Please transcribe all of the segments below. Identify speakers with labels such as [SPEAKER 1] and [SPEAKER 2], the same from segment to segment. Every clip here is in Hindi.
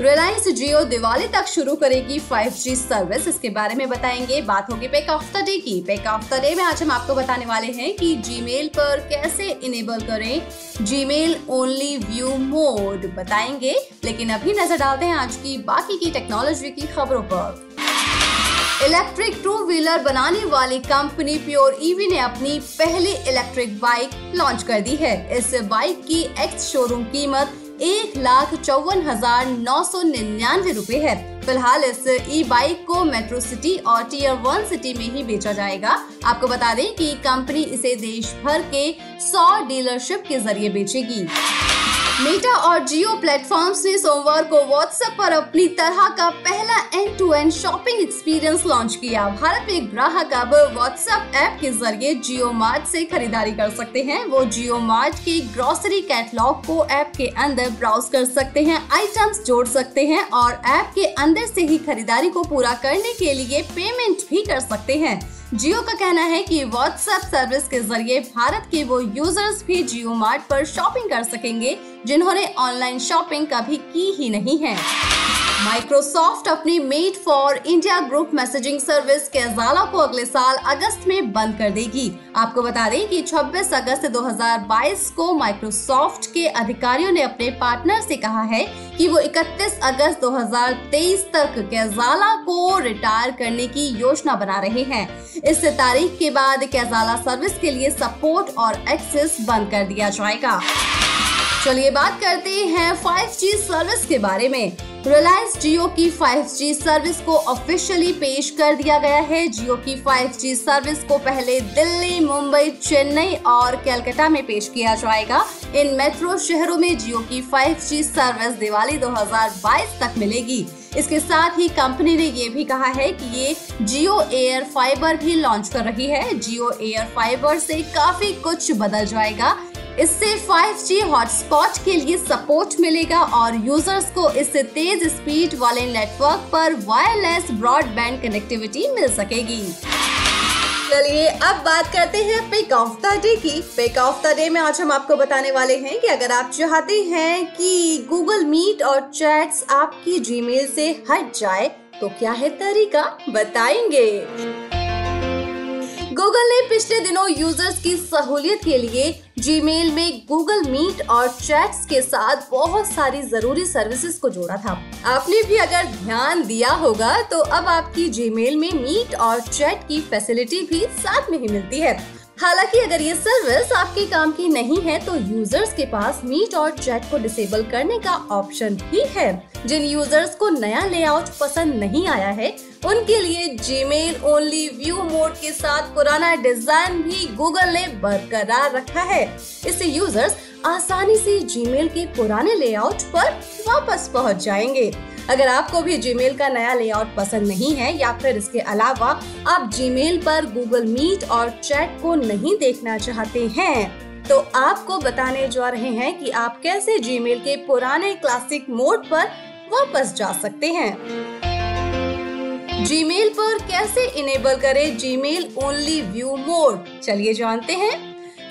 [SPEAKER 1] रिलायंस जियो दिवाली तक शुरू करेगी 5G सर्विस इसके बारे में बताएँगे। बात होगी पेक ऑफ़ द डे की। पेक ऑफ़ द डे में आज हम आपको बताने वाले हैं कि जीमेल पर कैसे इनेबल करें। जीमेल ओनली व्यू मोड बताएँगे। लेकिन अभी नज़र डालते हैं आज की बाकी की टेक्नोलॉजी की खबरों पर। इलेक्ट्रिक टू व्हीलर बनाने वाली कंपनी प्योर ईवी ने अपनी पहली इलेक्ट्रिक बाइक लॉन्च कर दी है। इस बाइक की एक्स शोरूम कीमत एक लाख चौवन हज़ार नौ सौ निन्यानवे रूपए है। फ़िलहाल इस ई बाइक को मेट्रो सिटी और टीयर वन सिटी में ही बेचा जाएगा। आपको बता दें कि कंपनी इसे देश भर के सौ डीलरशिप के ज़रिए बेचेगी। मेटा और जियो प्लेटफॉर्म्स ने सोमवार को व्हाट्सएप पर अपनी तरह का पहला end to end shopping experience launch किया। भारत में ग्राहक अब व्हाट्सएप ऐप के ज़रिए जियो मार्ट से खरीदारी कर सकते हैं। वो जियो मार्ट के ग्रोसरी कैटलॉग को ऐप के अंदर ब्राउज कर सकते हैं आइटम्स जोड़ सकते हैं और ऐप के अंदर से ही खरीदारी को पूरा करने के लिए पेमेंट भी कर सकते हैं। जियो का कहना है कि व्हाट्सएप सर्विस के ज़रिए भारत के वो यूज़र्स भी जियो मार्ट पर शॉपिंग कर सकेंगे, जिन्होंने ऑनलाइन शॉपिंग कभी की ही नहीं है। माइक्रोसॉफ्ट अपनी made for India group messaging service Kaizala को अगले साल अगस्त में बंद कर देगी। आपको बता दें कि 26 अगस्त 2022 को माइक्रोसॉफ्ट के अधिकारियों ने अपने पार्टनर से कहा है कि वो 31 अगस्त 2023 तक केजाला को रिटायर करने की योजना बना रहे हैं। इस तारीख के बाद कैजाला सर्विस के लिए सपोर्ट और एक्सेस बंद कर दिया जाएगा। चलिए बात करते हैं 5G सर्विस के बारे में। रिलायंस जियो की 5G सर्विस को ऑफिशियली पेश कर दिया गया है। जियो की 5G सर्विस को पहले दिल्ली, मुंबई, चेन्नई और कैलकाटा में पेश किया जाएगा। इन मेट्रो शहरों में जियो की 5G सर्विस दिवाली 2022 तक मिलेगी। इसके साथ ही कंपनी ने ये भी कहा है कि ये जियो एयर फाइबर भी लॉन्च कर रही है। जियो एयर फाइबर से काफ़ी कुछ बदल जाएगा। इससे 5G हॉटस्पॉट के लिए सपोर्ट मिलेगा और यूज़र्स को इससे तेज स्पीड वाले नेटवर्क पर वायरलेस ब्रॉडबैंड कनेक्टिविटी मिल सकेगी। चलिए, अब बात करते हैं पिक ऑफ़ द डे की। पिक ऑफ़ द डे में आज हम आपको बताने वाले हैं कि अगर आप चाहते हैं कि गूगल मीट और चैट्स आपकी जीमेल से हट जाए तो क्या है तरीका? बताएँगे। गूगल ने पिछले दिनों यूज़र्स की सहूलियत के लिए जीमेल में गूगल मीट और चैट्स के साथ बहुत सारी ज़रूरी सर्विसेज़ को जोड़ा था। आपने भी अगर ध्यान दिया होगा तो अब आपकी जीमेल में मीट और चैट की फैसिलिटी भी साथ में ही मिलती है। हालाँकि अगर ये सर्विस आपके काम की नहीं है तो यूज़र्स के पास मीट और चैट को डिसेबल करने का ऑप्शन भी है। जिन यूज़र्स को नया लेआउट पसंद नहीं आया है, उनके लिए जीमेल ओनली व्यू मोड के साथ पुराना डिज़ाइन भी गूगल ने बरकरार रखा है। इससे यूज़र्स आसानी से जीमेल के पुराने लेआउट पर वापस पहुँच जाएँगे। अगर आपको भी जीमेल का नया लेआउट पसंद नहीं है या फिर इसके अलावा आप जीमेल पर गूगल मीट और चैट को नहीं देखना चाहते हैं तो आपको बताने जा रहे हैं कि आप कैसे जीमेल के पुराने क्लासिक मोड पर वापस जा सकते हैं। जीमेल पर कैसे इनेबल करें जीमेल ओनली व्यू मोड चलिए जानते हैं।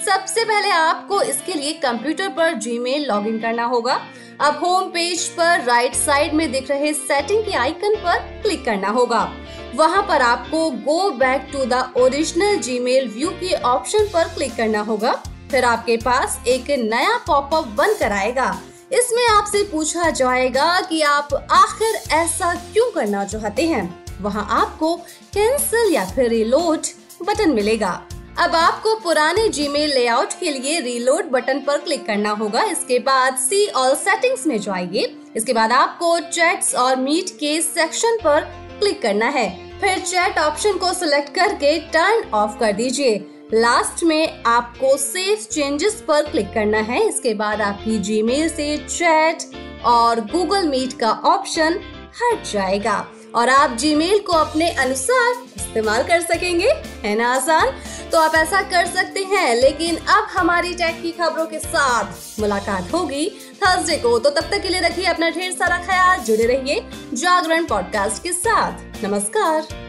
[SPEAKER 1] सबसे पहले आपको इसके लिए कंप्यूटर पर जीमेल लॉगिन करना होगा। अब होम पेज पर राइट साइड में दिख रहे सेटिंग के आइकन पर क्लिक करना होगा। वहाँ पर आपको go back to the original Gmail view के ऑप्शन पर क्लिक करना होगा। फिर आपके पास एक नया पॉपअप बन कर आएगा। इसमें आपसे पूछा जाएगा कि आप आखिर ऐसा क्यों करना चाहते हैं? वहाँ आपको कैंसिल या फिर रिलोड बटन मिलेगा। अब आपको पुराने जीमेल लेआउट के लिए रीलोड बटन पर क्लिक करना होगा। इसके बाद सी ऑल सेटिंग्स में जाइए। इसके बाद आपको चैट्स और मीट के सेक्शन पर क्लिक करना है। फिर चैट ऑप्शन को सिलेक्ट करके टर्न ऑफ़ कर दीजिए। लास्ट में आपको सेव चेंजेस पर क्लिक करना है। इसके बाद आपकी जीमेल से चैट और गूगल मीट का ऑप्शन हट जाएगा। और आप जीमेल को अपने अनुसार इस्तेमाल कर सकेंगे। है ना, आसान? तो आप ऐसा कर सकते हैं, लेकिन अब हमारी टेक की खबरों के साथ मुलाकात होगी थर्सडे को। तो तब तक के लिए रखिए अपना ढेर सारा ख्याल, जुड़े रहिए जागरण पॉडकास्ट के साथ। नमस्कार।